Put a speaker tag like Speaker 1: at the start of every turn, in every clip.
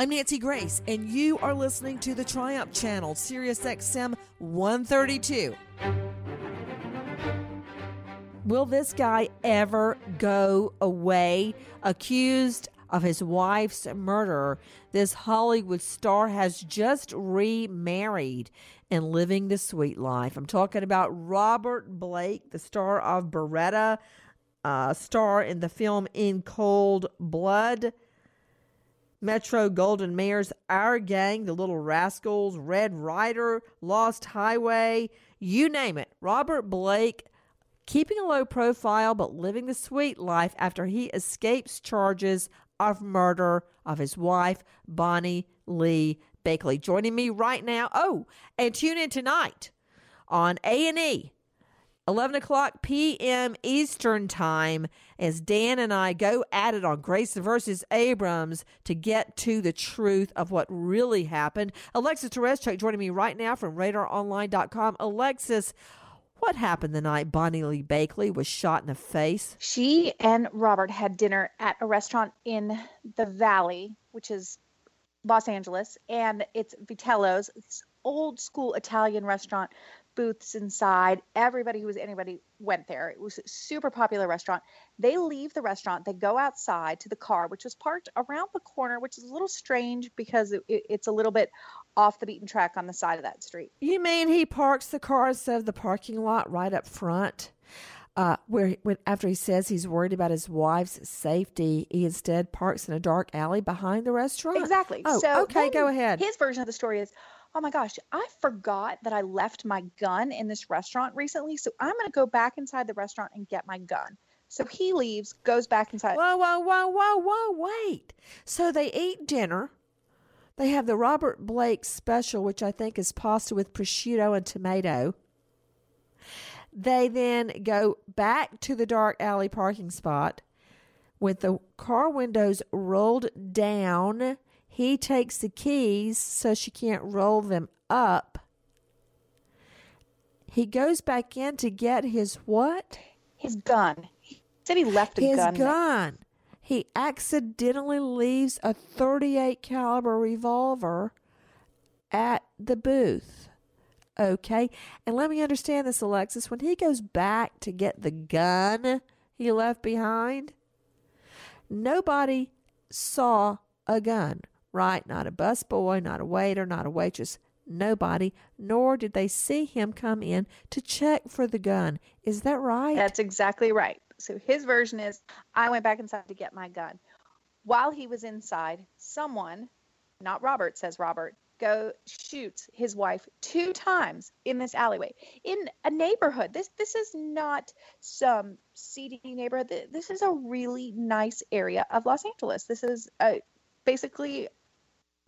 Speaker 1: I'm Nancy Grace, and you are listening to the Triumph Channel, Sirius XM 132. Will this guy ever go away? Accused of his wife's murder, this Hollywood star has just remarried and living the sweet life. I'm talking about Robert Blake, the star of Baretta, uh, star in the film In Cold Blood. Metro Goldwyn-Mayer, Our Gang, The Little Rascals, Red Ryder, Lost Highway, you name it. Robert Blake keeping a low profile but living the sweet life after he escapes charges of murder of his wife, Bonnie Lee Bakley. Joining me right now. Oh, and tune in tonight on A&E 11 o'clock p.m. Eastern Time as Dan and I go at it on Grace versus Abrams to get to the truth of what really happened. Alexis Tereszcuk joining me right now from radaronline.com. Alexis, what happened the night Bonnie Lee Bakley was shot in the face?
Speaker 2: She and Robert had dinner at a restaurant in the Valley, which is Los Angeles, and it's Vitello's, this old school Italian restaurant booths inside. Everybody who was anybody went there. It was a super popular restaurant. They leave the restaurant, they go outside to the car, which was parked around the corner, which is a little strange because it, it, it's a little bit off the beaten track on the side of that street.
Speaker 1: You mean he parks the car instead of the parking lot right up front? Uh, where when, after he says he's worried about his wife's safety, he instead parks in a dark alley behind the restaurant.
Speaker 2: Exactly.
Speaker 1: Oh,
Speaker 2: so
Speaker 1: okay, go ahead.
Speaker 2: His version of the story is, oh my gosh, I forgot that I left my gun in this restaurant recently. So I'm going to go back inside the restaurant and get my gun. So he leaves, goes back inside.
Speaker 1: Whoa, whoa, whoa, whoa, whoa, wait. So they eat dinner. They have the Robert Blake special, which I think is pasta with prosciutto and tomato. They then go back to the dark alley parking spot with the car windows rolled down he takes the keys so she can't roll them up. He goes back in to get his what?
Speaker 2: His gun. He said he left a
Speaker 1: his
Speaker 2: gun.
Speaker 1: His gun. he accidentally leaves a 38 caliber revolver at the booth. Okay? And let me understand this, Alexis. When he goes back to get the gun he left behind, nobody saw a gun, right? Not a busboy, not a waiter, not a waitress. Nobody, nor did they see him come in to check for the gun. Is that right?
Speaker 2: That's exactly right. So his version is I went back inside to get my gun. While he was inside, someone, not Robert, says Robert, go shoots his wife two times in this alleyway in a neighborhood. This this is not some seedy neighborhood. This is a really nice area of Los Angeles. This is uh, basically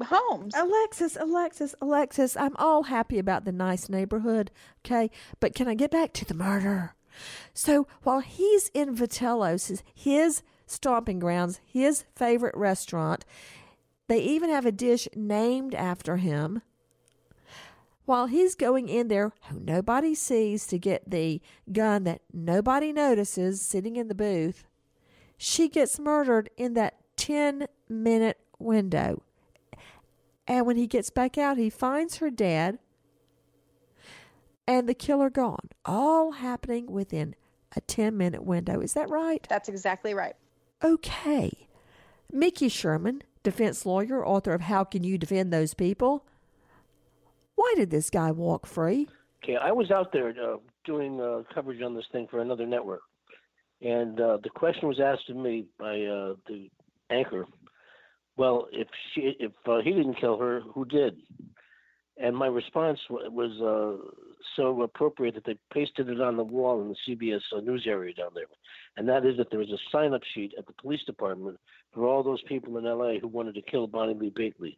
Speaker 2: homes.
Speaker 1: Alexis, Alexis, Alexis, I'm all happy about the nice neighborhood, okay? But can I get back to the murder? So while he's in Vitello's, his, stomping grounds, his favorite restaurant, they even have a dish named after him. While he's going in there, who nobody sees to get the gun that nobody notices sitting in the booth, she gets murdered in that 10 minute window. And when he gets back out, he finds her dead and the killer gone. All happening within a 10 minute window. Is that right?
Speaker 2: That's exactly right.
Speaker 1: Okay. Mickey Sherman, defense lawyer, author of How Can You Defend Those People? Why did this guy walk free?
Speaker 3: Okay, I was out there uh, doing uh, coverage on this thing for another network, and uh, the question was asked of me by uh, the anchor. Well, if she, if uh, he didn't kill her, who did? And my response was uh, so appropriate that they pasted it on the wall in the CBS uh, news area down there. And that is that there was a sign up sheet at the police department for all those people in LA who wanted to kill Bonnie Lee Bakley.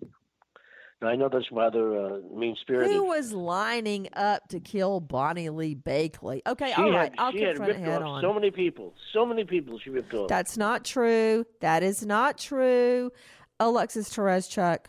Speaker 3: Now, I know that's rather uh, mean spirited.
Speaker 1: Who was lining up to kill Bonnie Lee Bakley? Okay, she all right,
Speaker 3: had,
Speaker 1: I'll
Speaker 3: she
Speaker 1: confront
Speaker 3: had
Speaker 1: it head
Speaker 3: off
Speaker 1: on.
Speaker 3: So many people, so many people she ripped off.
Speaker 1: That's not true. That is not true. Alexis Tereszcuk.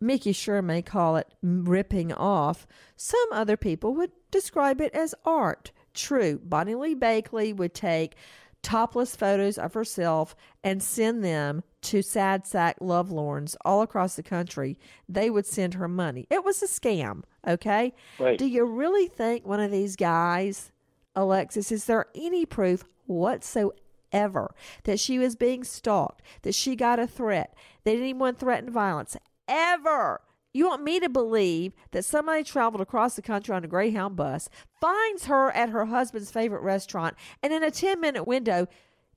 Speaker 1: Mickey Sherman call it ripping off. Some other people would describe it as art. True, Bonnie Lee Bakley would take topless photos of herself and send them to sad sack lovelorns all across the country. They would send her money. It was a scam, okay?
Speaker 3: Right.
Speaker 1: Do you really think one of these guys, Alexis, is there any proof whatsoever that she was being stalked, that she got a threat, that anyone threatened violence? Ever. You want me to believe that somebody traveled across the country on a Greyhound bus, finds her at her husband's favorite restaurant, and in a 10 minute window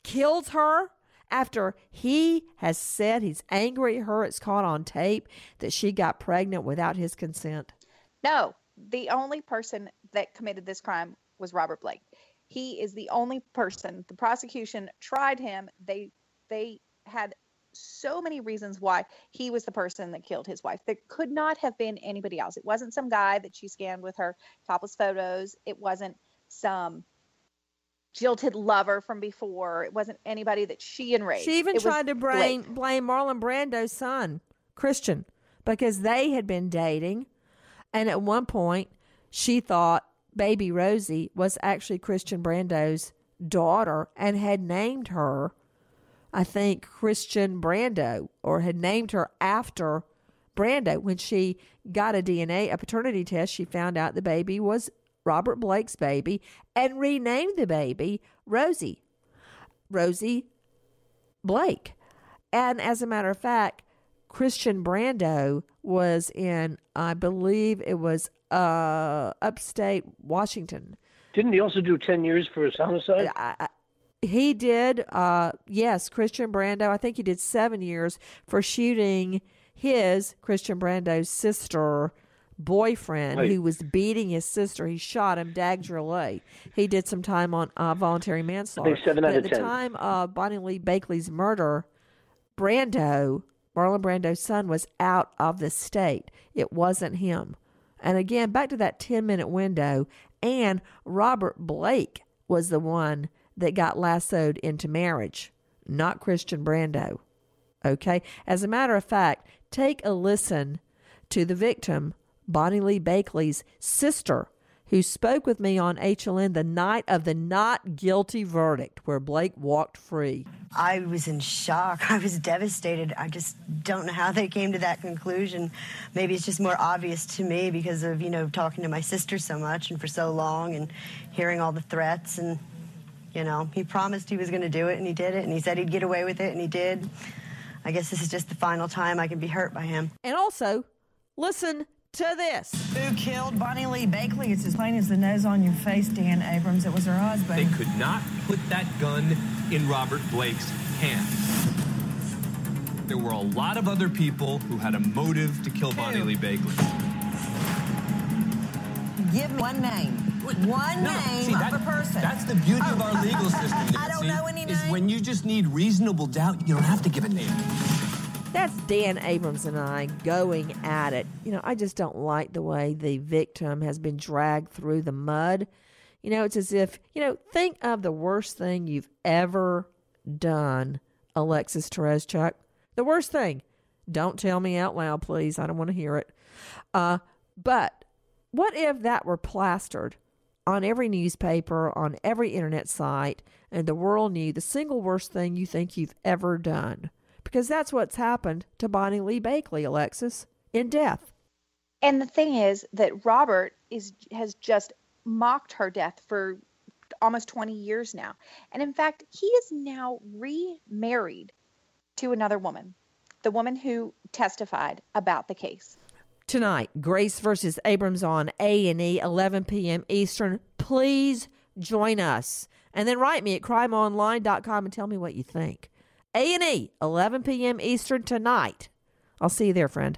Speaker 1: kills her after he has said he's angry at her, it's caught on tape, that she got pregnant without his consent?
Speaker 2: No, the only person that committed this crime was Robert Blake. He is the only person. The prosecution tried him. They they had so many reasons why he was the person that killed his wife. There could not have been anybody else. It wasn't some guy that she scanned with her topless photos. It wasn't some jilted lover from before. It wasn't anybody that she enraged.
Speaker 1: She even
Speaker 2: It
Speaker 1: tried to blame,
Speaker 2: Blake.
Speaker 1: blame Marlon Brando's son, Christian, because they had been dating. And at one point, she thought baby Rosie was actually Christian Brando's daughter and had named her, I think, Christian Brando, or had named her after Brando. When she got a DNA, a paternity test, she found out the baby was Robert Blake's baby and renamed the baby Rosie. Rosie Blake. And as a matter of fact, Christian Brando was in, I believe it was uh, upstate Washington.
Speaker 3: Didn't he also do 10 years for his homicide?
Speaker 1: I, I, he did, uh, yes, Christian Brando. I think he did seven years for shooting his, Christian Brando's sister boyfriend
Speaker 3: Right.
Speaker 1: who was beating his sister. He shot him, Dag Drollet. He did some time on uh, voluntary manslaughter.
Speaker 3: seven out
Speaker 1: at
Speaker 3: of
Speaker 1: the
Speaker 3: 10.
Speaker 1: time of Bonnie Lee Bakley's murder, Brando, Marlon Brando's son, was out of the state. It wasn't him. And again, back to that 10 minute window, and Robert Blake was the one that got lassoed into marriage, not Christian Brando. Okay? As a matter of fact, take a listen to the victim, Bonnie Lee Bakley's sister, who spoke with me on HLN the night of the not guilty verdict where Blake walked free.
Speaker 4: I was in shock. I was devastated. I just don't know how they came to that conclusion. Maybe it's just more obvious to me because of, you know, talking to my sister so much and for so long and hearing all the threats and you know, he promised he was going to do it and he did it and he said he'd get away with it and he did. I guess this is just the final time I can be hurt by him.
Speaker 1: And also, listen to this.
Speaker 5: Who killed Bonnie Lee Bakley? It's as plain as the nose on your face, Dan Abrams. It was her husband.
Speaker 6: They could not put that gun in Robert Blake's hands. There were a lot of other people who had a motive to kill Bonnie Lee Bakley.
Speaker 5: Give me one name. One
Speaker 6: No,
Speaker 5: name
Speaker 6: see,
Speaker 5: of a person.
Speaker 6: That's the beauty of oh, our legal system.
Speaker 5: I don't
Speaker 6: Nancy,
Speaker 5: know any
Speaker 6: Is when you just need reasonable doubt, you don't have to give a name.
Speaker 1: That's Dan Abrams and I going at it. You know, I just don't like the way the victim has been dragged through the mud. You know, it's as if, you know, think of the worst thing you've ever done, Alexis Tereszcuk. The worst thing. Don't tell me out loud, please. I don't want to hear it. Uh, but what if that were plastered on every newspaper, on every internet site, and the world knew the single worst thing you think you've ever done? Because that's what's happened to Bonnie Lee Bakley, Alexis, in death.
Speaker 2: And the thing is that Robert is has just mocked her death for almost 20 years now. And in fact, he is now remarried to another woman, the woman who testified about the case.
Speaker 1: Tonight, Grace versus Abrams on A&E, 11 p.m. Eastern. Please join us. And then write me at crimeonline.com and tell me what you think. A&E, 11 p.m. Eastern tonight. I'll see you there, friend.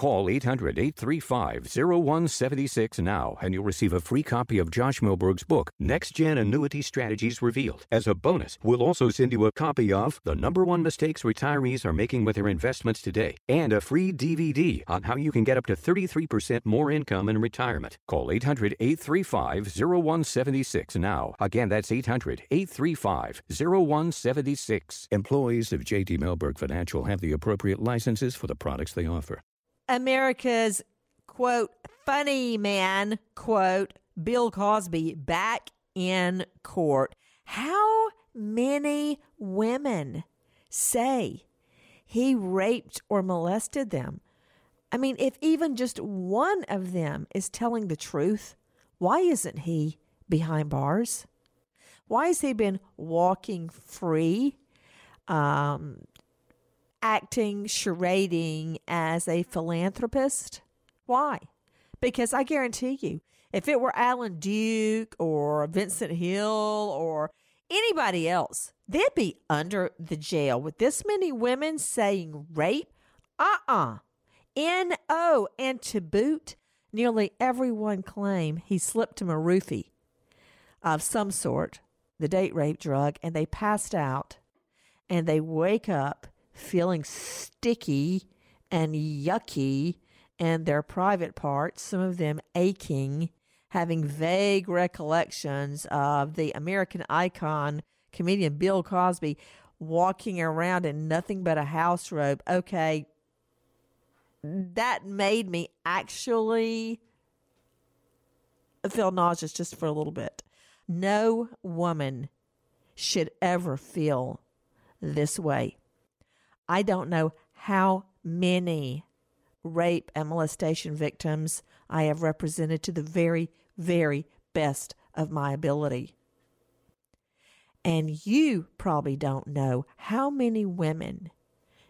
Speaker 7: Call 800 835 0176 now and you'll receive a free copy of Josh Mellberg's book, Next Gen Annuity Strategies Revealed. As a bonus, we'll also send you a copy of The Number One Mistakes Retirees Are Making with Their Investments Today and a free DVD on how you can get up to 33% more income in retirement. Call 800 835 0176 now. Again, that's 800 835 0176. Employees of JD Milberg Financial have the appropriate licenses for the products they offer.
Speaker 1: America's quote funny man quote Bill Cosby back in court. How many women say he raped or molested them? I mean, if even just one of them is telling the truth, why isn't he behind bars? Why has he been walking free? Um, acting, charading as a philanthropist. Why? Because I guarantee you, if it were Alan Duke or Vincent Hill or anybody else, they'd be under the jail with this many women saying rape. Uh uh N-O. And to boot, nearly everyone claim he slipped him a roofie of some sort, the date rape drug, and they passed out and they wake up feeling sticky and yucky and their private parts, some of them aching, having vague recollections of the American icon comedian Bill Cosby walking around in nothing but a house robe. Okay, that made me actually feel nauseous just for a little bit. No woman should ever feel this way. I don't know how many rape and molestation victims I have represented to the very, very best of my ability. And you probably don't know how many women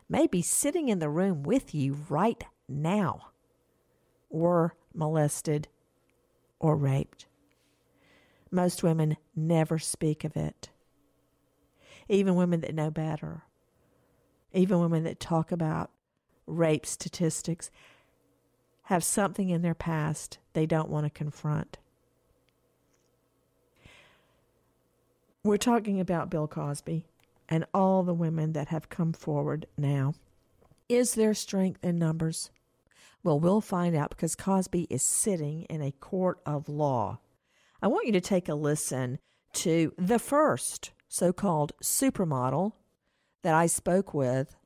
Speaker 1: may be sitting in the room with you right now were molested or raped. Most women never speak of it. Even women that know better, even women that talk about rape statistics, have something in their past they don't want to confront. We're talking about Bill Cosby and all the women that have come forward now. Is there strength in numbers? Well, we'll find out because Cosby is sitting in a court of law. I want you to take a listen to the first so called supermodel that I spoke with,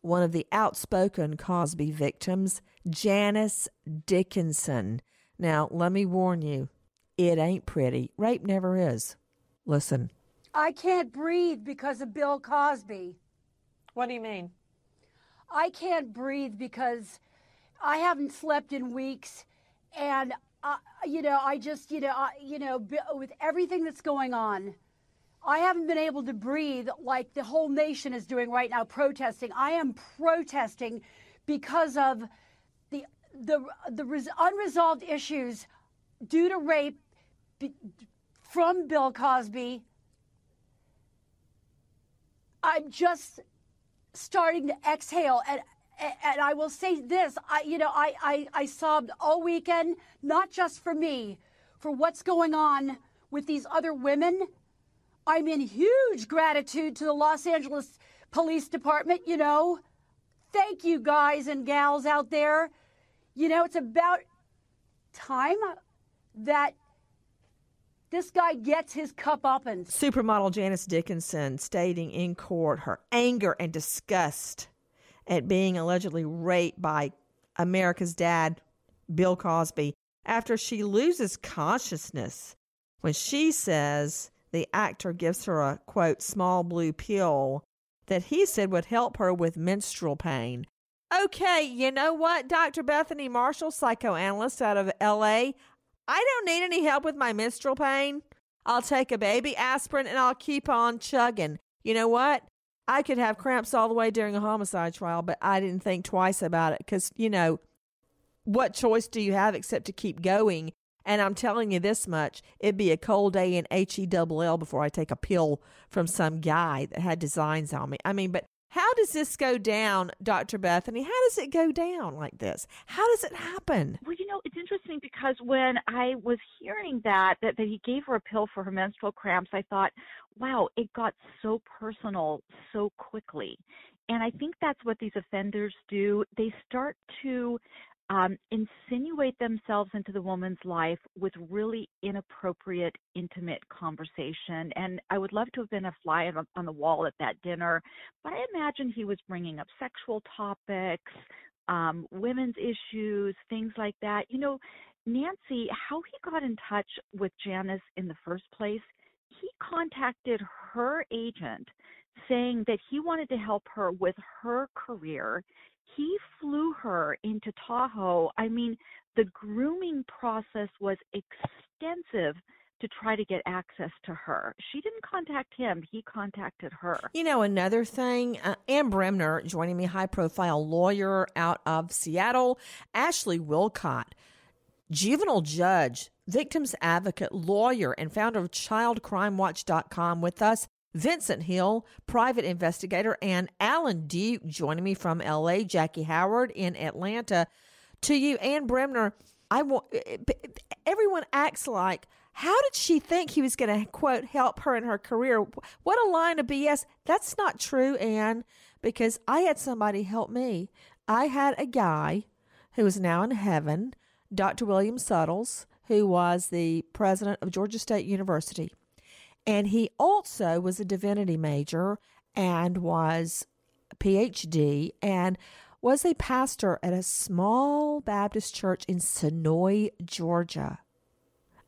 Speaker 1: one of the outspoken Cosby victims, Janice Dickinson. Now, let me warn you, it ain't pretty. Rape never is. Listen.
Speaker 8: I can't breathe because of Bill Cosby.
Speaker 1: What do you mean?
Speaker 8: I can't breathe because I haven't slept in weeks, and uh, you know, I just, you know, I, you know, with everything that's going on, I haven't been able to breathe like the whole nation is doing right now, protesting. I am protesting because of the the the res- unresolved issues due to rape be, from Bill Cosby. I'm just starting to exhale and and I will say this, I you know, I, I, I sobbed all weekend, not just for me, for what's going on with these other women. I'm in huge gratitude to the Los Angeles Police Department, you know. Thank you guys and gals out there. You know, it's about time that this guy gets his cup up and
Speaker 1: supermodel Janice Dickinson stating in court her anger and disgust at being allegedly raped by America's dad, Bill Cosby, after she loses consciousness when she says the actor gives her a quote small blue pill that he said would help her with menstrual pain. Okay, you know what, Dr. Bethany Marshall, psychoanalyst out of LA, I don't need any help with my menstrual pain. I'll take a baby aspirin and I'll keep on chugging. You know what? I could have cramps all the way during a homicide trial, but I didn't think twice about it because, you know, what choice do you have except to keep going? And I'm telling you this much it'd be a cold day in H E double L before I take a pill from some guy that had designs on me. I mean, but how does this go down, Dr. Bethany? How does it go down like this? How does it happen?
Speaker 9: Well, you know, it's interesting because when I was hearing that, that, that he gave her a pill for her menstrual cramps, I thought, wow, it got so personal so quickly. And I think that's what these offenders do. They start to um, insinuate themselves into the woman's life with really inappropriate, intimate conversation. And I would love to have been a fly on, the wall at that dinner, but I imagine he was bringing up sexual topics, um, women's issues, things like that. You know, Nancy, how he got in touch with Janice in the first place, he contacted her agent saying that he wanted to help her with her career he flew her into Tahoe. I mean, the grooming process was extensive to try to get access to her. She didn't contact him, he contacted her.
Speaker 1: You know, another thing, uh, Ann Bremner joining me, high profile lawyer out of Seattle, Ashley Willcott, juvenile judge, victims advocate, lawyer, and founder of childcrimewatch.com with us. Vincent Hill, private investigator, and Alan Duke joining me from LA, Jackie Howard in Atlanta. To you, Ann Bremner, I want eh, eh, everyone acts like how did she think he was going to quote help her in her career? What a line of BS. That's not true, Ann, because I had somebody help me. I had a guy who is now in heaven, Dr. William Suttles, who was the president of Georgia State University. And he also was a divinity major and was a PhD and was a pastor at a small Baptist church in Senoia, Georgia.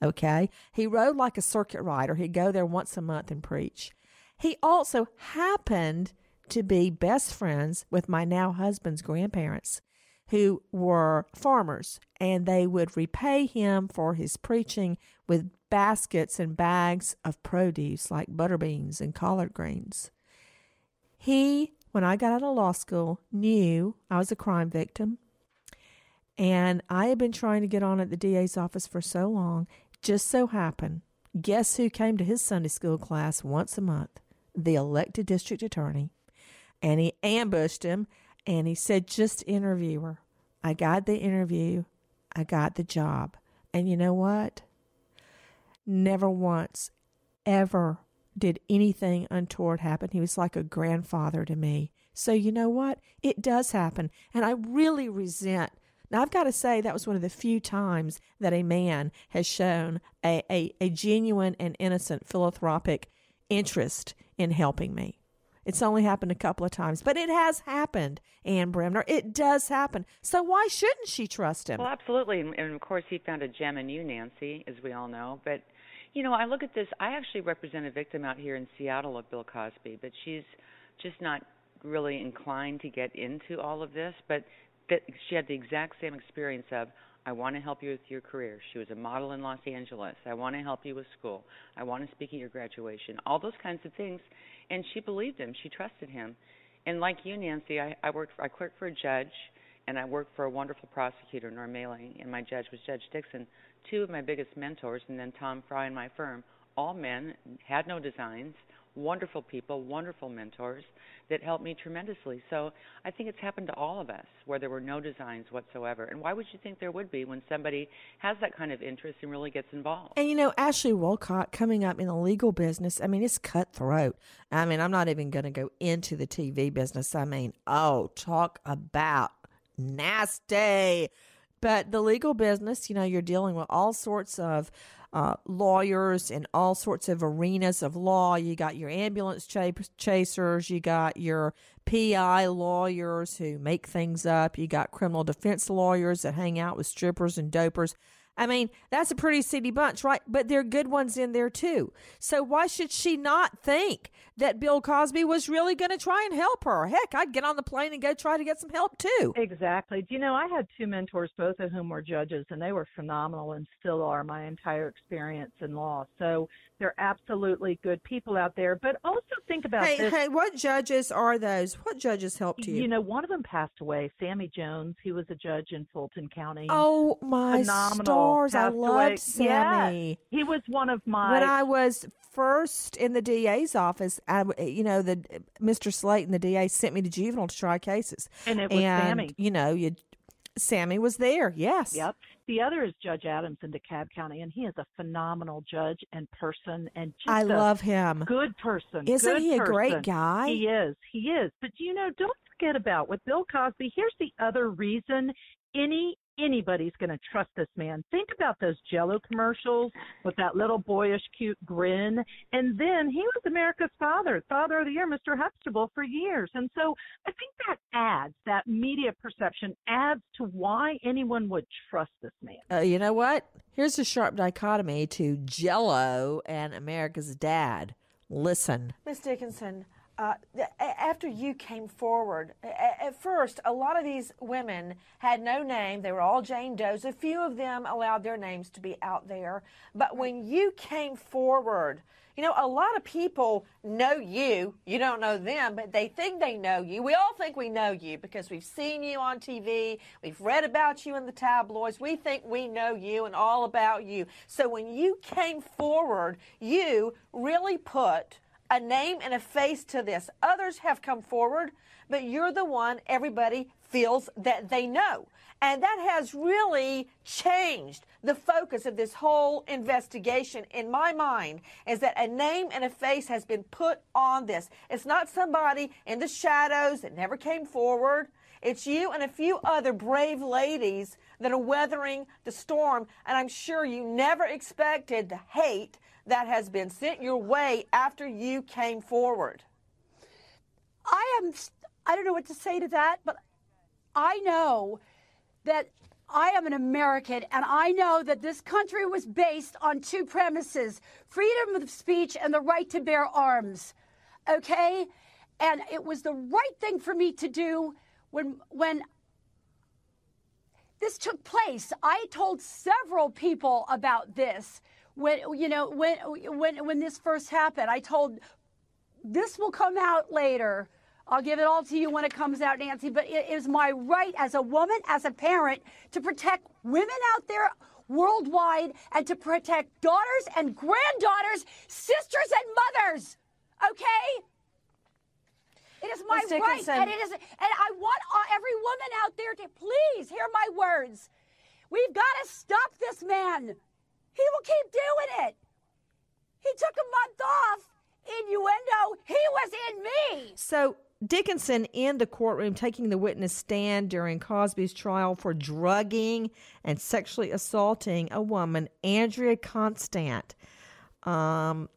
Speaker 1: Okay. He rode like a circuit rider. He'd go there once a month and preach. He also happened to be best friends with my now husband's grandparents, who were farmers, and they would repay him for his preaching with baskets and bags of produce like butter beans and collard greens. He, when I got out of law school, knew I was a crime victim. And I had been trying to get on at the DA's office for so long. Just so happened, guess who came to his Sunday school class once a month? The elected district attorney. And he ambushed him and he said, just interview her. I got the interview. I got the job. And you know what? Never once, ever did anything untoward happen. He was like a grandfather to me. So, you know what? It does happen. And I really resent. Now, I've got to say, that was one of the few times that a man has shown a, a, a genuine and innocent philanthropic interest in helping me. It's only happened a couple of times, but it has happened, Ann Bremner. It does happen. So why shouldn't she trust him?
Speaker 10: Well, absolutely. And, and of course, he found a gem in you, Nancy, as we all know. But, you know, I look at this. I actually represent a victim out here in Seattle of Bill Cosby, but she's just not really inclined to get into all of this. But that she had the exact same experience of I want to help you with your career. She was a model in Los Angeles. I want to help you with school. I want to speak at your graduation. All those kinds of things. And she believed him. She trusted him. And like you, Nancy, I, I worked. For, I clerked for a judge, and I worked for a wonderful prosecutor, Norm Maleng, and my judge was Judge Dixon. Two of my biggest mentors, and then Tom Fry in my firm. All men, had no designs, wonderful people, wonderful mentors that helped me tremendously. So I think it's happened to all of us where there were no designs whatsoever. And why would you think there would be when somebody has that kind of interest and really gets involved?
Speaker 1: And you know, Ashley Willcott coming up in the legal business, I mean, it's cutthroat. I mean, I'm not even going to go into the TV business. I mean, oh, talk about nasty. But the legal business, you know, you're dealing with all sorts of uh, lawyers in all sorts of arenas of law. You got your ambulance ch- chasers, you got your PI lawyers who make things up, you got criminal defense lawyers that hang out with strippers and dopers. I mean, that's a pretty seedy bunch, right? But there are good ones in there too. So why should she not think that Bill Cosby was really going to try and help her? Heck, I'd get on the plane and go try to get some help too.
Speaker 5: Exactly. Do you know, I had two mentors, both of whom were judges, and they were phenomenal and still are my entire experience in law. So they're absolutely good people out there. But also think about
Speaker 1: hey,
Speaker 5: this.
Speaker 1: Hey, what judges are those? What judges helped you?
Speaker 5: You know, one of them passed away, Sammy Jones. He was a judge in Fulton County.
Speaker 1: Oh my
Speaker 5: phenomenal.
Speaker 1: stars! I
Speaker 5: Passed
Speaker 1: loved
Speaker 5: away.
Speaker 1: Sammy.
Speaker 5: Yeah, he was one of my.
Speaker 1: When I was first in the DA's office, I, you know, the Mr. Slaton, the DA, sent me to juvenile to try cases,
Speaker 5: And it was Sammy.
Speaker 1: You know, you Sammy was there. Yes.
Speaker 5: Yep. The other is Judge Adams in DeKalb County, and he is a phenomenal judge and person, and just
Speaker 1: I love him.
Speaker 5: Good person.
Speaker 1: Isn't
Speaker 5: good
Speaker 1: he a great guy?
Speaker 5: He is. He is. But you know, don't forget about with Bill Cosby. Here's the other reason any anybody's going to trust this man. Think about those Jello commercials with that little boyish, cute grin, and then he was America's father, Father of the Year, Mr. Huxtable, for years. And so I think that adds that media perception adds to why anyone would trust this man.
Speaker 1: Uh, you know what? Here's a sharp dichotomy to Jello and America's Dad. Listen.
Speaker 11: Miss Dickinson, uh, after you came forward, at first, a lot of these women had no name. They were all Jane Does. A few of them allowed their names to be out there. But when you came forward, you know, a lot of people know you. You don't know them, but they think they know you. We all think we know you because we've seen you on TV. We've read about you in the tabloids. We think we know you and all about you. So when you came forward, you really put a name and a face to this. Others have come forward, but you're the one everybody feels that they know. And that has really changed the focus of this whole investigation in my mind is that a name and a face has been put on this. It's not somebody in the shadows that never came forward. It's you and a few other brave ladies that are weathering the storm. And I'm sure you never expected the hate that has been sent your way after you came forward.
Speaker 8: I am, I don't know what to say to that, but I know that I am an American and I know that this country was based on two premises freedom of speech and the right to bear arms. Okay? And it was the right thing for me to do when, when this took place. I told several people about this when you know when when when this first happened. I told this will come out later. I'll give it all to you when it comes out, Nancy. But it is my right as a woman, as a parent, to protect women out there worldwide and to protect daughters and granddaughters, sisters and mothers. Okay? It is my right, and it is, and I want every woman out there to please hear my words. We've got to stop this man. He will keep doing it. He took a month off innuendo. He was in me.
Speaker 1: So Dickinson in the courtroom taking the witness stand during Cosby's trial for drugging and sexually assaulting a woman, Andrea Constand. Um,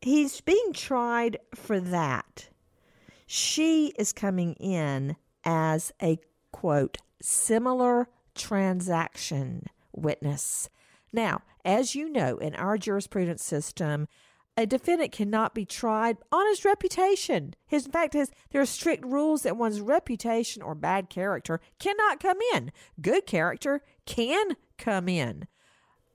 Speaker 1: he's being tried for that. She is coming in as a quote similar transaction witness. Now, as you know, in our jurisprudence system, a defendant cannot be tried on his reputation. His in fact his there are strict rules that one's reputation or bad character cannot come in. Good character can come in.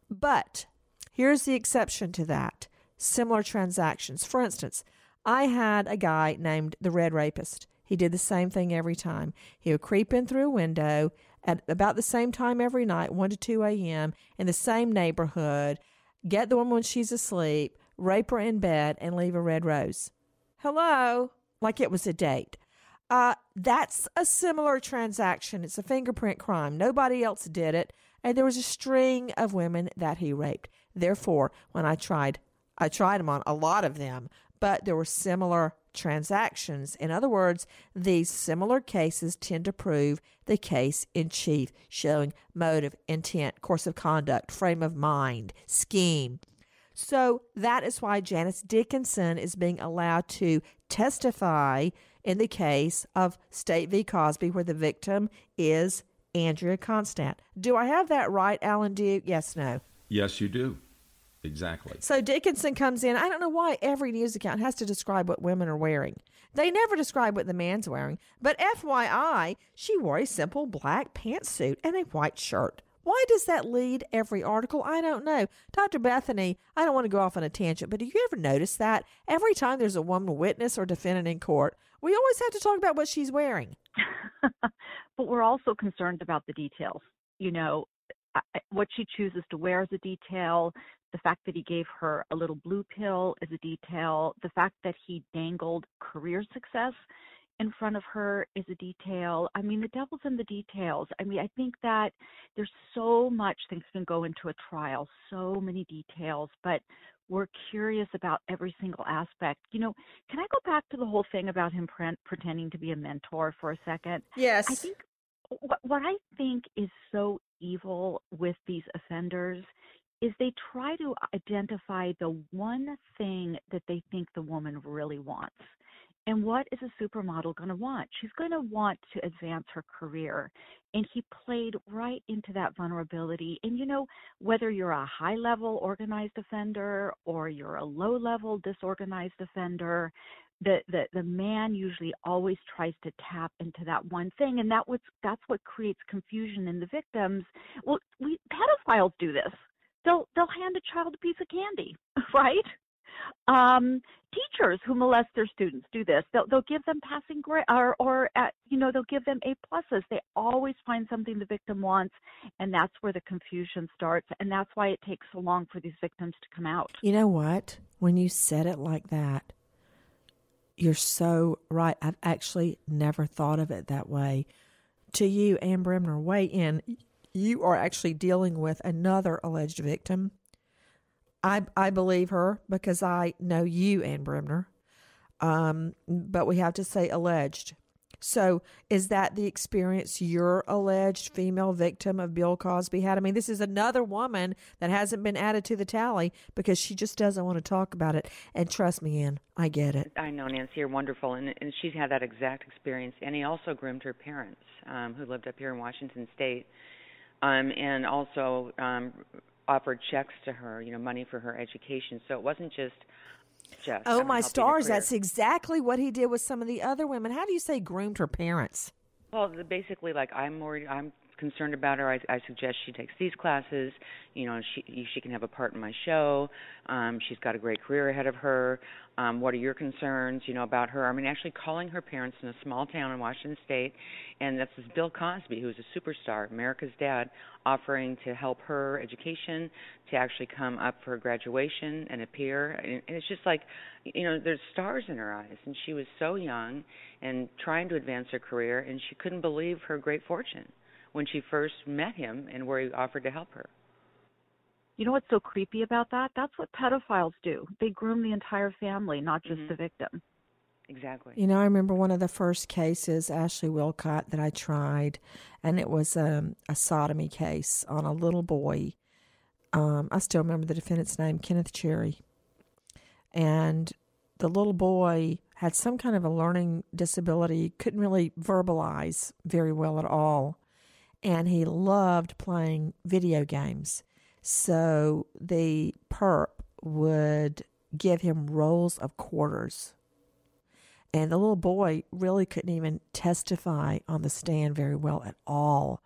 Speaker 1: But here's the exception to that. Similar transactions. For instance, I had a guy named the Red Rapist. He did the same thing every time. He would creep in through a window at about the same time every night, 1 to 2 a.m., in the same neighborhood, get the woman when she's asleep, rape her in bed, and leave a red rose. Hello? Like it was a date. Uh, that's a similar transaction. It's a fingerprint crime. Nobody else did it. And there was a string of women that he raped. Therefore, when I tried, I tried him on a lot of them, but there were similar transactions. In other words, these similar cases tend to prove the case in chief, showing motive, intent, course of conduct, frame of mind, scheme. So that is why Janice Dickinson is being allowed to testify in the case of State v. Cosby, where the victim is Andrea Constand. Do I have that right, Alan Duke? Yes, no.
Speaker 12: Yes, you do. Exactly.
Speaker 1: So Dickinson comes in. I don't know why every news account has to describe what women are wearing. They never describe what the man's wearing. But FYI, she wore a simple black pantsuit and a white shirt. Why does that lead every article? I don't know. Dr. Bethany, I don't want to go off on a tangent, but do you ever notice that every time there's a woman witness or defendant in court, we always have to talk about what she's wearing?
Speaker 9: but we're also concerned about the details. You know, what she chooses to wear is a detail. The fact that he gave her a little blue pill is a detail. The fact that he dangled career success in front of her is a detail. I mean, the devil's in the details. I mean, I think that there's so much things can go into a trial, so many details, but we're curious about every single aspect. You know, can I go back to the whole thing about him pre- pretending to be a mentor for a second?
Speaker 1: Yes.
Speaker 9: I think what, what I think is so evil with these offenders is they try to identify the one thing that they think the woman really wants. And what is a supermodel going to want? She's going to want to advance her career. And he played right into that vulnerability. And you know, whether you're a high level organized offender or you're a low level disorganized offender, the, the the man usually always tries to tap into that one thing and that what's that's what creates confusion in the victims well we pedophiles do this they'll they'll hand a child a piece of candy right um, teachers who molest their students do this. They'll, they'll give them passing grade, or, or at, you know, they'll give them A pluses. They always find something the victim wants, and that's where the confusion starts. And that's why it takes so long for these victims to come out.
Speaker 1: You know what? When you said it like that, you're so right. I've actually never thought of it that way. To you, Ann Bremner, weigh in. You are actually dealing with another alleged victim I I believe her because I know you, Ann Bremner. Um, but we have to say alleged. So, is that the experience your alleged female victim of Bill Cosby had? I mean, this is another woman that hasn't been added to the tally because she just doesn't want to talk about it. And trust me, Ann, I get it.
Speaker 10: I know Nancy, you're wonderful, and and she's had that exact experience. And he also groomed her parents, um, who lived up here in Washington State, um, and also um, offered checks to her, you know, money for her education. So it wasn't just just.
Speaker 1: Oh my stars! That's exactly what he did with some of the other women. How do you say groomed her parents?
Speaker 10: Well, basically, like I'm worried. I'm concerned about her. I, I suggest she takes these classes. You know, she she can have a part in my show. Um, she's got a great career ahead of her. Um, what are your concerns? You know about her. I mean, actually calling her parents in a small town in Washington State, and this Bill Cosby, who's a superstar, America's dad, offering to help her education, to actually come up for graduation and appear. And it's just like, you know, there's stars in her eyes, and she was so young and trying to advance her career, and she couldn't believe her great fortune when she first met him and where he offered to help her.
Speaker 9: You know what's so creepy about that? That's what pedophiles do. They groom the entire family, not just the victim.
Speaker 10: Exactly.
Speaker 1: You know, I remember one of the first cases, Ashley Willcott, that I tried, and it was um, a sodomy case on a little boy. Um, I still remember the defendant's name, Kenneth Cherry. And the little boy had some kind of a learning disability, couldn't really verbalize very well at all. And he loved playing video games. So the perp would give him rolls of quarters. And the little boy really couldn't even testify on the stand very well at all.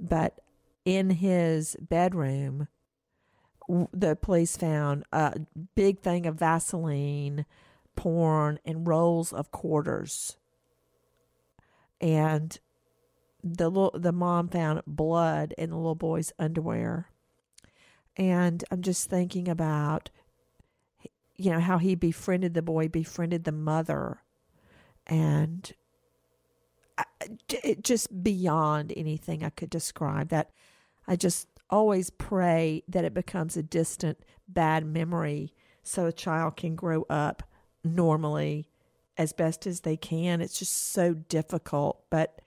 Speaker 1: But in his bedroom, the police found a big thing of Vaseline, porn, and rolls of quarters. And the little, the mom found blood in the little boy's underwear. And I'm just thinking about, you know, how he befriended the boy, befriended the mother, and it just beyond anything I could describe. That I just always pray that it becomes a distant bad memory so a child can grow up normally as best as they can. It's just so difficult. But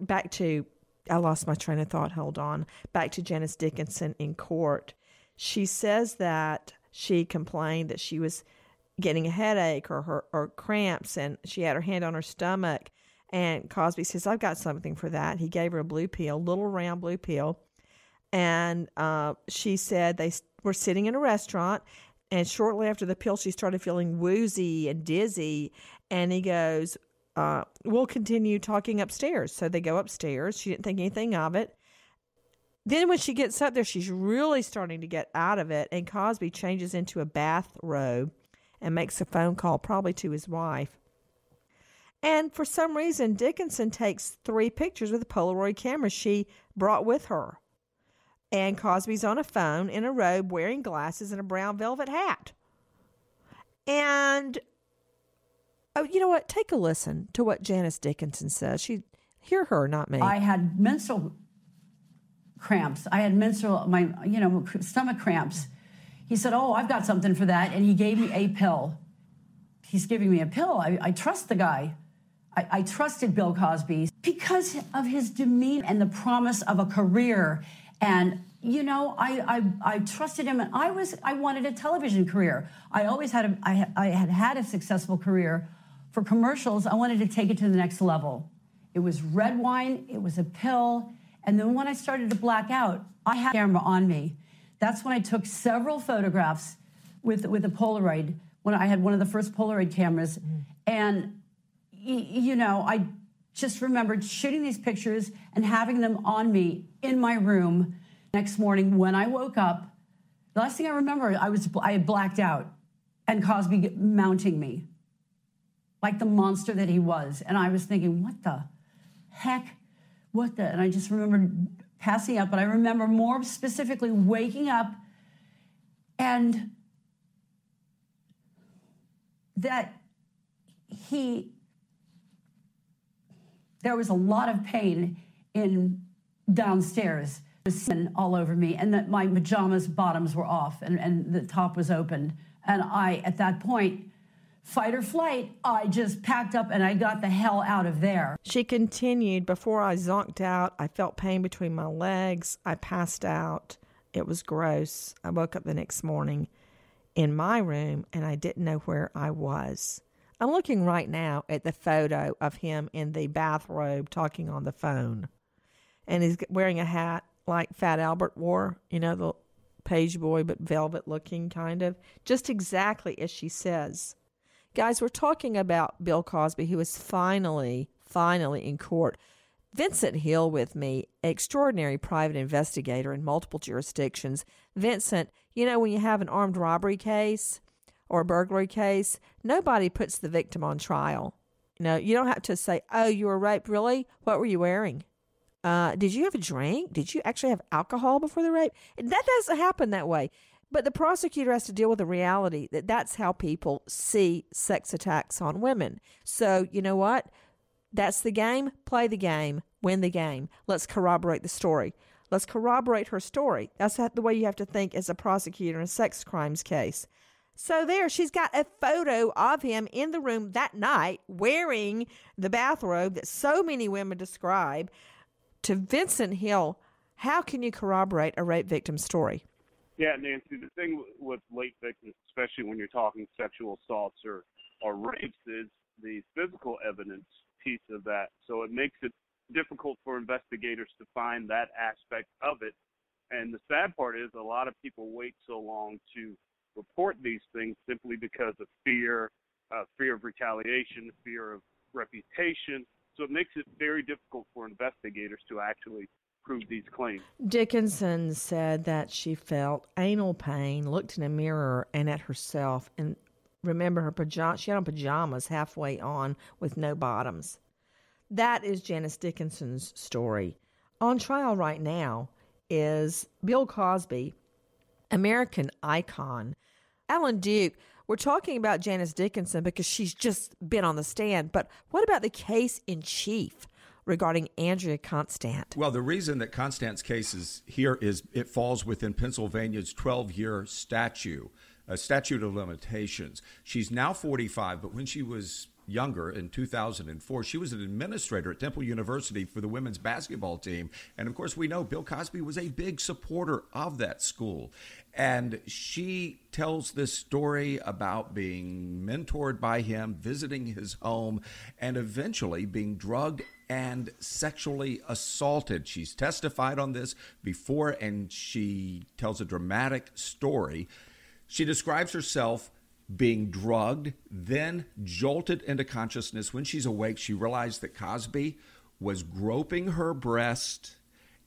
Speaker 1: back to, I lost my train of thought. Hold on. Back to Janice Dickinson in court. She says that she complained that she was getting a headache or her or cramps and she had her hand on her stomach and Cosby says I've got something for that. He gave her a blue pill, little round blue pill. And uh, she said they were sitting in a restaurant and shortly after the pill she started feeling woozy and dizzy and he goes uh, we'll continue talking upstairs. So they go upstairs. She didn't think anything of it. Then when she gets up there, she's really starting to get out of it, and Cosby changes into a bathrobe and makes a phone call, probably to his wife. And for some reason, Dickinson takes three pictures with a Polaroid camera she brought with her. And Cosby's on a phone in a robe, wearing glasses and a brown velvet hat. And oh, you know what? Take a listen to what Janice Dickinson says. She hear her, not me.
Speaker 8: I had menstrual cramps. I had menstrual, my, you know, stomach cramps. He said, Oh, I've got something for that. And he gave me a pill. He's giving me a pill. I, I trust the guy. I, I trusted Bill Cosby because of his demeanor and the promise of a career. And, you know, I, I, I trusted him and I was, I wanted a television career. I always had a, I, I had had a successful career for commercials. I wanted to take it to the next level. It was red wine, it was a pill. And then when I started to black out, I had a camera on me. That's when I took several photographs with, with a Polaroid, when I had one of the first Polaroid cameras. Mm-hmm. And, you know, I just remembered shooting these pictures and having them on me in my room. Next morning, when I woke up, the last thing I remember, I was I had blacked out, and Cosby mounting me, like the monster that he was. And I was thinking, what the heck? What the? And I just remembered passing out, but I remember more specifically waking up and that he, there was a lot of pain in downstairs, skin all over me, and that my pajamas bottoms were off and, and the top was open. And I, at that point, fight or flight, I just packed up and I got the hell out of there.
Speaker 1: She continued, Before I zonked out, I felt pain between my legs. I passed out. It was gross. I woke up the next morning in my room and I didn't know where I was. I'm looking right now at the photo of him in the bathrobe talking on the phone. And he's wearing a hat like Fat Albert wore, you know, the page boy, but velvet looking kind of. Just exactly as she says. Guys, we're talking about Bill Cosby, who is finally, finally in court. Vincent Hill with me, extraordinary private investigator in multiple jurisdictions. Vincent, you know, when you have an armed robbery case or a burglary case, nobody puts the victim on trial. You know, you don't have to say, oh, you were raped. Really? What were you wearing? Uh, did you have a drink? Did you actually have alcohol before the rape? That doesn't happen that way. But the prosecutor has to deal with the reality that that's how people see sex attacks on women. So, you know what? That's the game. Play the game. Win the game. Let's corroborate the story. Let's corroborate her story. That's the way you have to think as a prosecutor in a sex crimes case. So there, she's got a photo of him in the room that night wearing the bathrobe that so many women describe. To Vincent Hill, how can you corroborate a rape victim story?
Speaker 13: Yeah, Nancy, the thing with late victims, especially when you're talking sexual assaults or, or rapes, is the physical evidence piece of that. So it makes it difficult for investigators to find that aspect of it. And the sad part is a lot of people wait so long to report these things simply because of fear, uh, fear of retaliation, fear of reputation. So it makes it very difficult for investigators to actually prove these claims.
Speaker 1: Dickinson said that she felt anal pain, looked in a mirror and at herself, and remember her pajamas. She had on pajamas halfway on with no bottoms. That is Janice Dickinson's story. On trial right now is Bill Cosby, American icon. Alan Duke, we're talking about Janice Dickinson because she's just been on the stand, but what about the case in chief? Regarding Andrea Constand.
Speaker 12: Well, the reason that Constand's case is here is it falls within Pennsylvania's 12 year statute, a statute of limitations. She's now 45, but when she was younger in 2004. She was an administrator at Temple University for the women's basketball team. And of course, we know Bill Cosby was a big supporter of that school. And she tells this story about being mentored by him, visiting his home, and eventually being drugged and sexually assaulted. She's testified on this before, and she tells a dramatic story. She describes herself being drugged, then jolted into consciousness. When she's awake, she realized that Cosby was groping her breast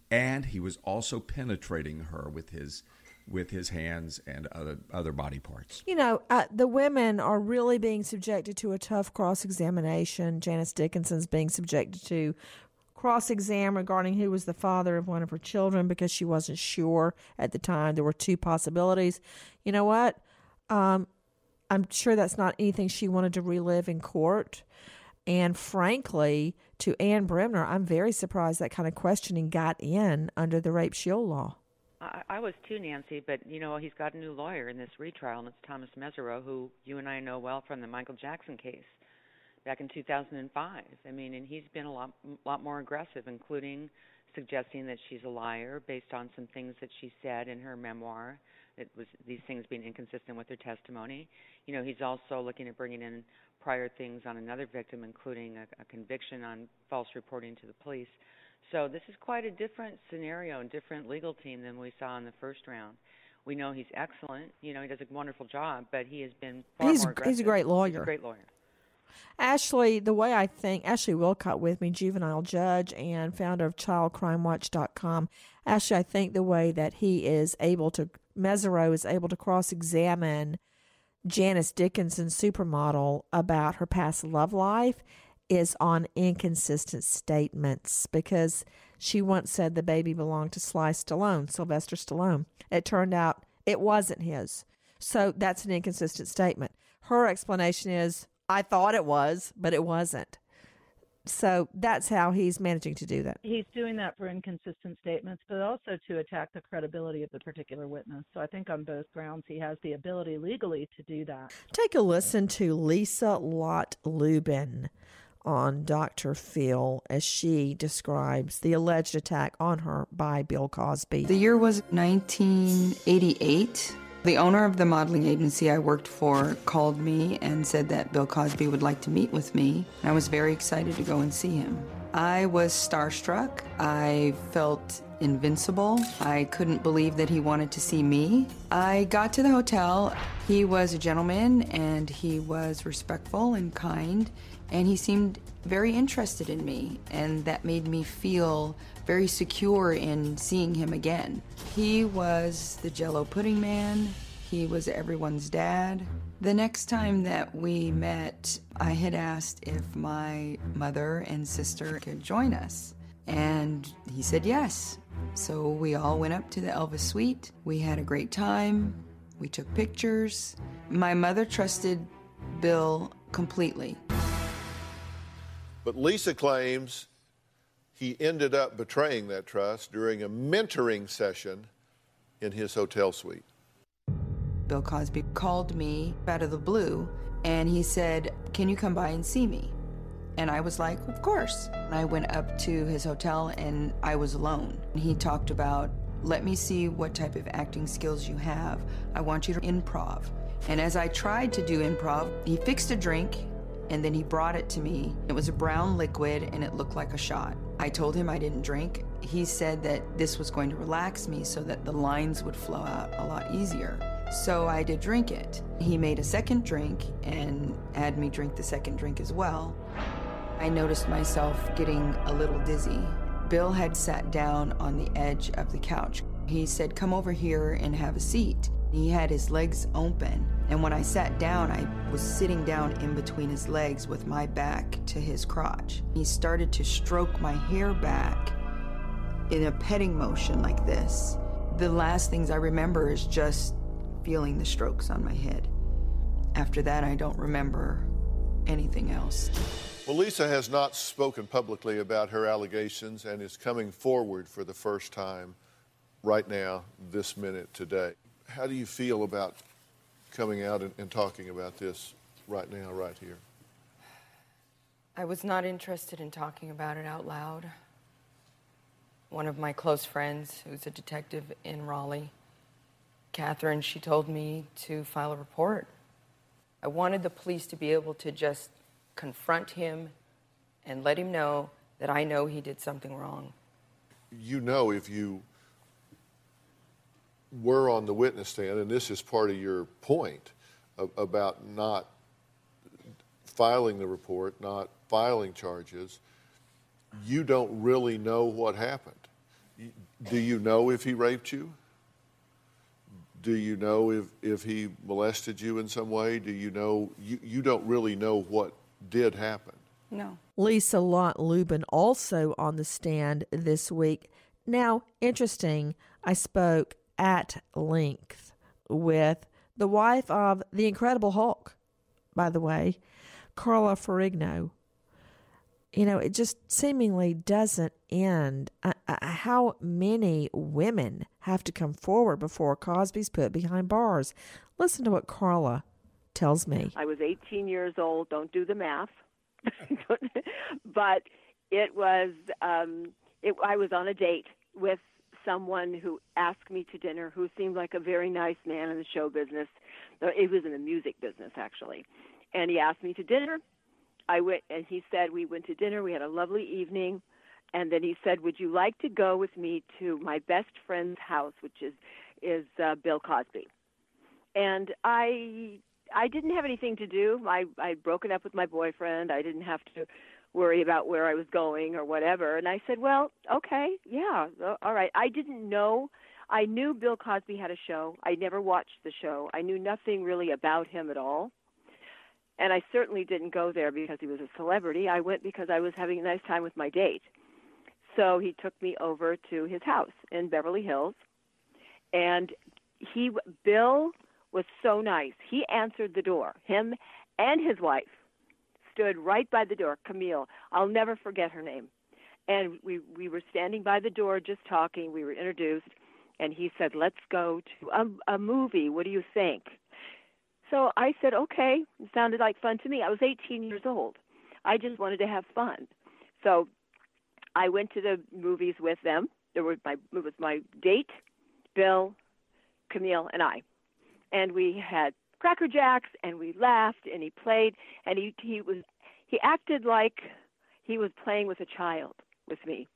Speaker 12: and he was also penetrating her with his with his hands and other other body parts.
Speaker 1: You know, uh, the women are really being subjected to a tough cross examination. Janice Dickinson's being subjected to cross exam regarding who was the father of one of her children because she wasn't sure at the time. There were two possibilities. You know what? Um, I'm sure that's not anything she wanted to relive in court. And frankly, to Ann Bremner, I'm very surprised that kind of questioning got in under the rape shield law.
Speaker 10: I, I was too, Nancy, but you know he's got a new lawyer in this retrial, and it's Thomas Mesereau, who you and I know well from the Michael Jackson case back in 2005. I mean, and he's been a lot, lot more aggressive, including suggesting that she's a liar based on some things that she said in her memoir it was these things being inconsistent with their testimony. You know, he's also looking at bringing in prior things on another victim, including a, a conviction on false reporting to the police. So this is quite a different scenario and different legal team than we saw in the first round. We know he's excellent. You know, he does a wonderful job, but he has been
Speaker 1: he's. He's a great lawyer.
Speaker 10: He's a great lawyer.
Speaker 1: Ashley, the way I think, Ashley Willcott with me, juvenile judge and founder of childcrimewatch.com. Ashley, I think the way that he is able to Mesereau is able to cross examine Janice Dickinson, supermodel, about her past love life is on inconsistent statements because she once said the baby belonged to Sly Stallone, Sylvester Stallone. It turned out it wasn't his. So that's an inconsistent statement. Her explanation is, I thought it was, but it wasn't. So that's how he's managing to do that.
Speaker 5: He's doing that for inconsistent statements, but also to attack the credibility of the particular witness. So I think on both grounds he has the ability legally to do that.
Speaker 1: Take a listen to Lisa Lott Lubin on Dr. Phil as she describes the alleged attack on her by Bill Cosby.
Speaker 14: The year was 1988. The owner of the modeling agency I worked for called me and said that Bill Cosby would like to meet with me. and I was very excited to go and see him. I was starstruck. I felt invincible. I couldn't believe that he wanted to see me. I got to the hotel. He was a gentleman and he was respectful and kind, and he seemed very interested in me, and that made me feel very secure in seeing him again. He was the jello pudding man, he was everyone's dad. The next time that we met, I had asked if my mother and sister could join us, and he said yes. So we all went up to the Elvis suite. We had a great time. We took pictures. My mother trusted Bill completely.
Speaker 15: But Lisa claims he ended up betraying that trust during a mentoring session in his hotel suite.
Speaker 14: Bill Cosby called me out of the blue and he said, Can you come by and see me? And I was like, Of course. And I went up to his hotel and I was alone. He talked about, Let me see what type of acting skills you have. I want you to improv. And as I tried to do improv, he fixed a drink and then he brought it to me. It was a brown liquid and it looked like a shot. I told him I didn't drink. He said that this was going to relax me so that the lines would flow out a lot easier. So I did drink it. He made a second drink and had me drink the second drink as well. I noticed myself getting a little dizzy. Bill had sat down on the edge of the couch. He said, Come over here and have a seat. He had his legs open, and when I sat down, I was sitting down in between his legs with my back to his crotch. He started to stroke my hair back in a petting motion like this. The last things I remember is just feeling the strokes on my head. After that, I don't remember anything else.
Speaker 15: Well, Lisa has not spoken publicly about her allegations and is coming forward for the first time right now, this minute, today. How do you feel about coming out and, and talking about this right now, right here?
Speaker 14: I was not interested in talking about it out loud. One of my close friends, who's a detective in Raleigh, Catherine, she told me to file a report. I wanted the police to be able to just confront him and let him know that I know he did something wrong.
Speaker 15: You know, if you were on the witness stand, and this is part of your point about not filing the report, not filing charges, you don't really know what happened. Do you know if he raped you? Do you know if, if he molested you in some way? Do you know? You, you don't really know what did happen.
Speaker 14: No.
Speaker 1: Lise-Lotte Lublin also on the stand this week. Now, interesting, I spoke at length with the wife of the Incredible Hulk, by the way, Carla Ferrigno. You know, it just seemingly doesn't end. Uh, uh, how many women have to come forward before Cosby's put behind bars? Listen to what Carla tells me.
Speaker 16: I was 18 years old. Don't do the math. but it was, um, it, I was on a date with someone who asked me to dinner who seemed like a very nice man in the show business. It was in the music business, actually. And he asked me to dinner. I went, and he said, We went to dinner. We had a lovely evening. And then he said, Would you like to go with me to my best friend's house, which is, is uh, Bill Cosby? And I I didn't have anything to do. I I'd broken up with my boyfriend. I didn't have to worry about where I was going or whatever. And I said, "Well, okay, yeah, all right." I didn't know. I knew Bill Cosby had a show. I never watched the show. I knew nothing really about him at all. And I certainly didn't go there because he was a celebrity. I went because I was having a nice time with my date. So he took me over to his house in Beverly Hills. And he Bill was so nice. He answered the door. Him and his wife stood right by the door. Camille, I'll never forget her name. And we we were standing by the door just talking. We were introduced, and he said, "Let's go to a, a movie. What do you think?" So I said, "Okay." It sounded like fun to me. I was 18 years old. I just wanted to have fun. So I went to the movies with them. There was my it was my date, Bill, Camille, and I and we had cracker jacks and we laughed and he played and he he was he acted like he was playing with a child with me.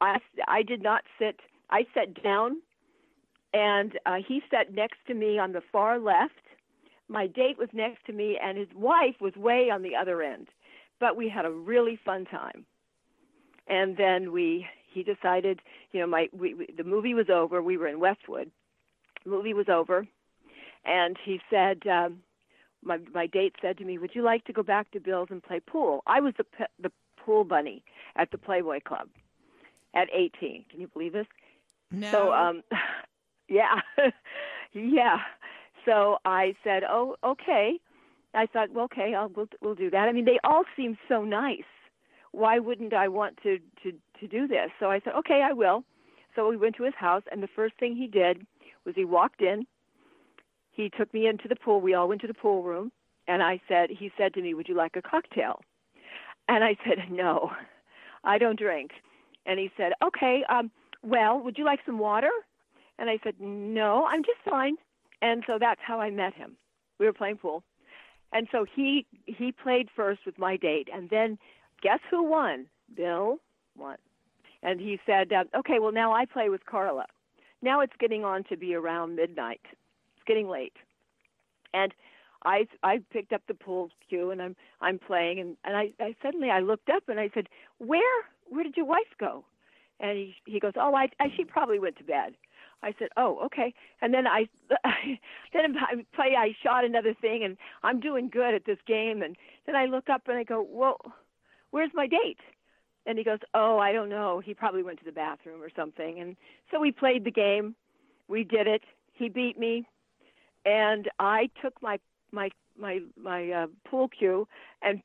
Speaker 16: I i did not sit i sat down and uh, he sat next to me on the far left. My date was next to me and his wife was way on the other end. But we had a really fun time. And then we he decided you know my we, we the movie was over. We were in westwood. The movie was over. And he said, um, my my date said to me, "Would you like to go back to Bill's and play pool?" I was the the pool bunny at the Playboy Club at 18. Can you believe this?
Speaker 1: No.
Speaker 16: So um, yeah, yeah. So I said, "Oh, okay." I thought, well, okay, I'll we'll we'll do that. I mean, they all seem so nice. Why wouldn't I want to to to do this. So I said, okay, I will. So we went to his house, and the first thing he did was he walked in. He took me into the pool. We all went to the pool room, and I said, he said to me, "Would you like a cocktail?" And I said, "No, I don't drink." And he said, "Okay, um, well, would you like some water?" And I said, "No, I'm just fine." And so that's how I met him. We were playing pool, and so he he played first with my date, and then guess who won? Bill won. And he said, uh, "Okay, well now I play with Carla." Now it's getting on to be around midnight. Getting late, and I I picked up the pool cue and I'm I'm playing and and I, I suddenly I looked up and I said, "Where where did your wife go?" And he he goes, "Oh, I, I she probably went to bed." I said, "Oh, okay." And then I then I play. I shot another thing, and I'm doing good at this game. And then I look up and I go, "Well, where's my date?" And he goes, "Oh, I don't know. He probably went to the bathroom or something." And so we played the game. We did it. He beat me, and I took my my my my uh, pool cue and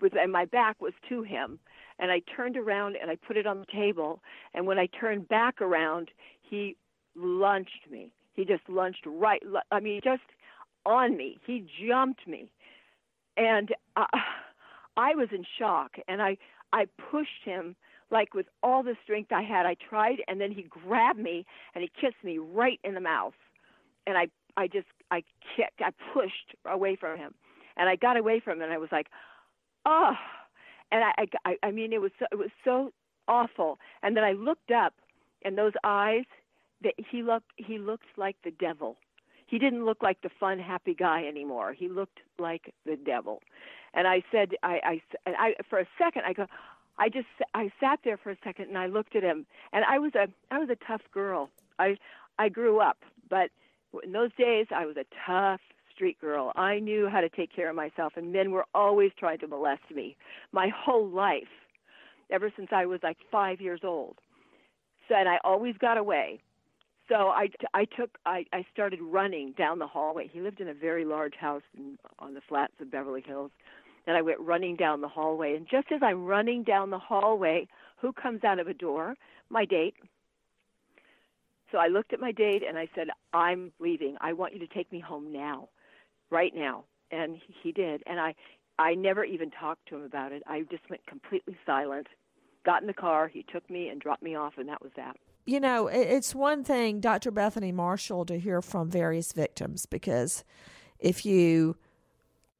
Speaker 16: with and my back was to him. And I turned around and I put it on the table. And when I turned back around he lunched me. He just lunched right I mean just on me. He jumped me. And uh, I was in shock. And I I pushed him like with all the strength I had. I tried and then he grabbed me and he kissed me right in the mouth. And I I just I kicked, I pushed away from him, and I got away from him, and I was like, oh, and I I I mean it was so, it was so awful, and then I looked up, and those eyes, that he looked he looked like the devil. He didn't look like the fun, happy guy anymore. He looked like the devil, and I said I I, I for a second I go. I just I sat there for a second and I looked at him and I was a I was a tough girl. I I grew up, but in those days I was a tough street girl. I knew how to take care of myself, and men were always trying to molest me my whole life, ever since I was like five years old. So, and I always got away. So I, I took, I, I started running down the hallway. He lived in a very large house in, on the flats of Beverly Hills. And I went running down the hallway. And just as I'm running down the hallway, who comes out of a door? My date. So I looked at my date and I said, I'm leaving. I want you to take me home now, right now. And he did. And I, I never even talked to him about it. I just went completely silent, got in the car, he took me and dropped me off, and that was that.
Speaker 1: You know, it's one thing, Dr. Bethany Marshall, to hear from various victims because if you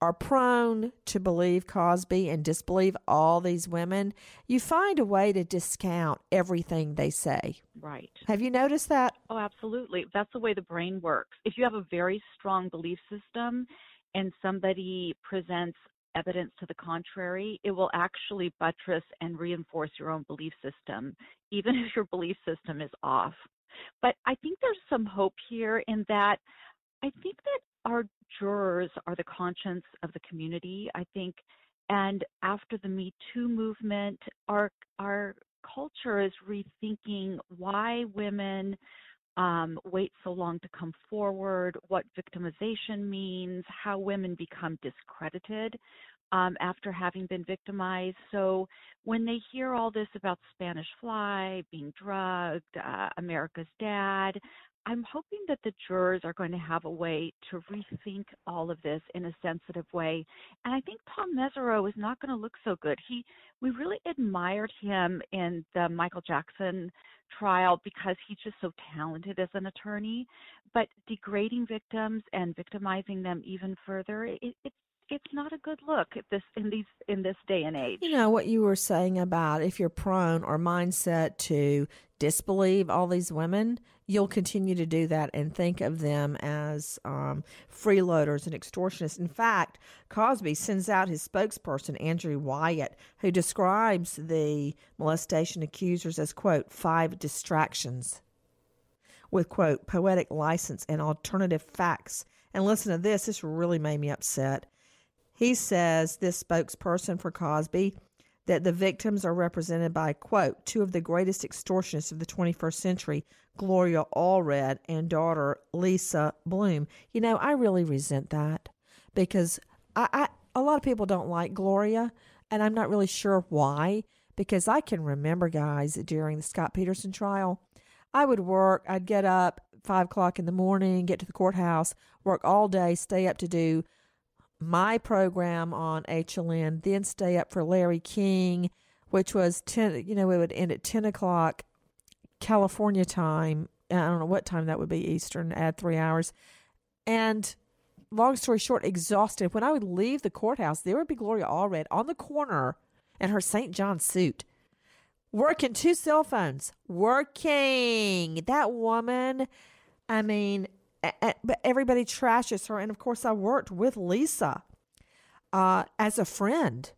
Speaker 1: are prone to believe Cosby and disbelieve all these women, you find a way to discount everything they say.
Speaker 9: Right.
Speaker 1: Have you noticed that?
Speaker 9: Oh, absolutely. That's the way the brain works. If you have a very strong belief system and somebody presents evidence to the contrary, it will actually buttress and reinforce your own belief system, even if your belief system is off. But I think there's some hope here in that I think that our jurors are the conscience of the community, I think. And after the Me Too movement, our our culture is rethinking why women um, wait so long to come forward, what victimization means, how women become discredited um, after having been victimized. So when they hear all this about Spanish Fly, being drugged, uh, America's Dad, I'm hoping that the jurors are going to have a way to rethink all of this in a sensitive way. And I think Tom Mesereau is not going to look so good. He we really admired him in the Michael Jackson trial because he's just so talented as an attorney. But degrading victims and victimizing them even further, it, it's it's not a good look at this in these in this day and age.
Speaker 1: You know what you were saying about if you're prone or mindset to disbelieve all these women, you'll continue to do that and think of them as um, freeloaders and extortionists. In fact, Cosby sends out his spokesperson, Andrew Wyatt, who describes the molestation accusers as, quote, five distractions with, quote, poetic license and alternative facts. And listen to this, this really made me upset. He says, this spokesperson for Cosby, that the victims are represented by, quote, two of the greatest extortionists of the 21st century, Gloria Allred and daughter Lisa Bloom. You know, I really resent that because I, I a lot of people don't like Gloria, and I'm not really sure why because I can remember, guys, during the Scott Peterson trial, I would work, I'd get up five o'clock in the morning, get to the courthouse, work all day, stay up to do my program on HLN, then stay up for Larry King, which was 10, you know, it would end at 10 o'clock California time. I don't know what time that would be Eastern, add three hours. And long story short, exhausted. When I would leave the courthouse, there would be Gloria Allred on the corner in her St. John suit, working two cell phones, working. That woman, I mean, but everybody trashes her. And of course, I worked with Lisa uh, as a friend.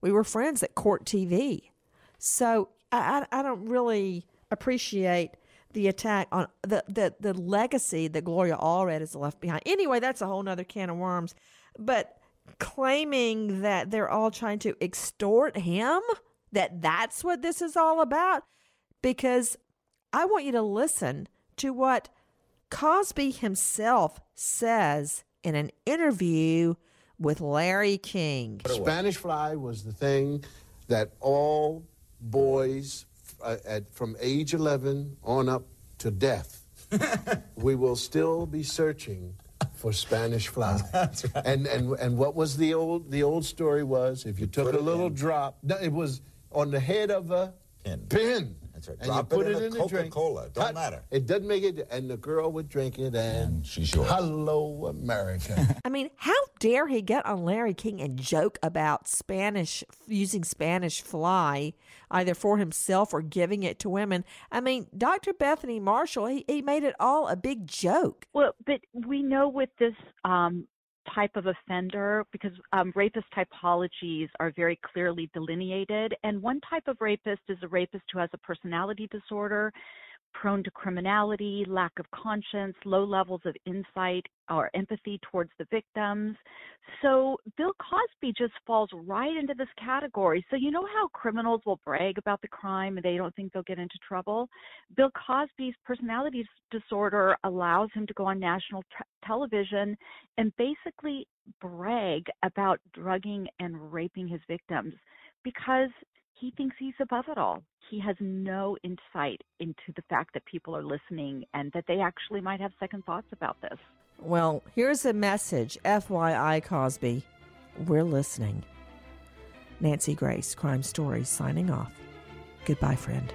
Speaker 1: We were friends at Court TV. So I, I don't really appreciate the attack on the, the, the legacy that Gloria Allred has left behind. Anyway, that's a whole nother can of worms. But claiming that they're all trying to extort him, that that's what this is all about, because I want you to listen to what Cosby himself says in an interview with Larry King.
Speaker 17: Spanish fly was the thing that all boys uh, at, from age 11 on up to death, we will still be searching for Spanish fly.
Speaker 18: That's right.
Speaker 17: And, and, and what was the old, the old story was if you took a little drop, no, it was on the head of a
Speaker 18: pin.
Speaker 17: pin
Speaker 18: That's
Speaker 17: and
Speaker 18: Drop
Speaker 17: you put
Speaker 18: it
Speaker 17: it
Speaker 18: in
Speaker 17: in,
Speaker 18: a. Coca-Cola. Don't
Speaker 17: Hot-
Speaker 18: matter.
Speaker 17: It doesn't make it, and the girl would drink it, and,
Speaker 18: she's yours.
Speaker 17: Hello, America.
Speaker 1: I mean, how dare he get on Larry King and joke about Spanish, using Spanish fly, either for himself or giving it to women? I mean, Dr. Bethany Marshall, he, he made it all a big joke.
Speaker 9: Well, but we know with this um, type of offender, because um, rapist typologies are very clearly delineated, and one type of rapist is a rapist who has a personality disorder, prone to criminality, lack of conscience, low levels of insight or empathy towards the victims. So Bill Cosby just falls right into this category. So you know how criminals will brag about the crime and they don't think they'll get into trouble? Bill Cosby's personality disorder allows him to go on national t- television and basically brag about drugging and raping his victims because he thinks he's above it all. He has no insight into the fact that people are listening and that they actually might have second thoughts about this.
Speaker 1: Well, here's a message FYI, Cosby. We're listening. Nancy Grace, Crime Stories, signing off. Goodbye, friend.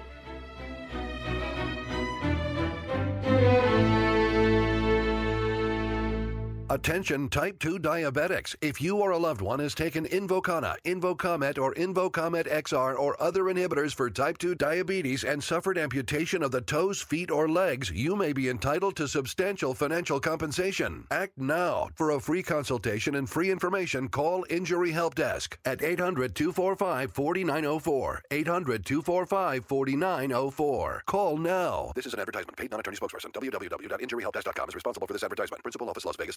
Speaker 19: Attention type 2 diabetics. If you or a loved one has taken Invokana, Invokamet, or Invokamet XR or other inhibitors for type 2 diabetes and suffered amputation of the toes, feet, or legs, you may be entitled to substantial financial compensation. Act now. For a free consultation and free information, call Injury Help Desk at 800 245 4904. 800 245 4904. Call now. This is an advertisement. Paid non attorney spokesperson. www.injuryhelpdesk.com is responsible for this advertisement. Principal office, Las Vegas.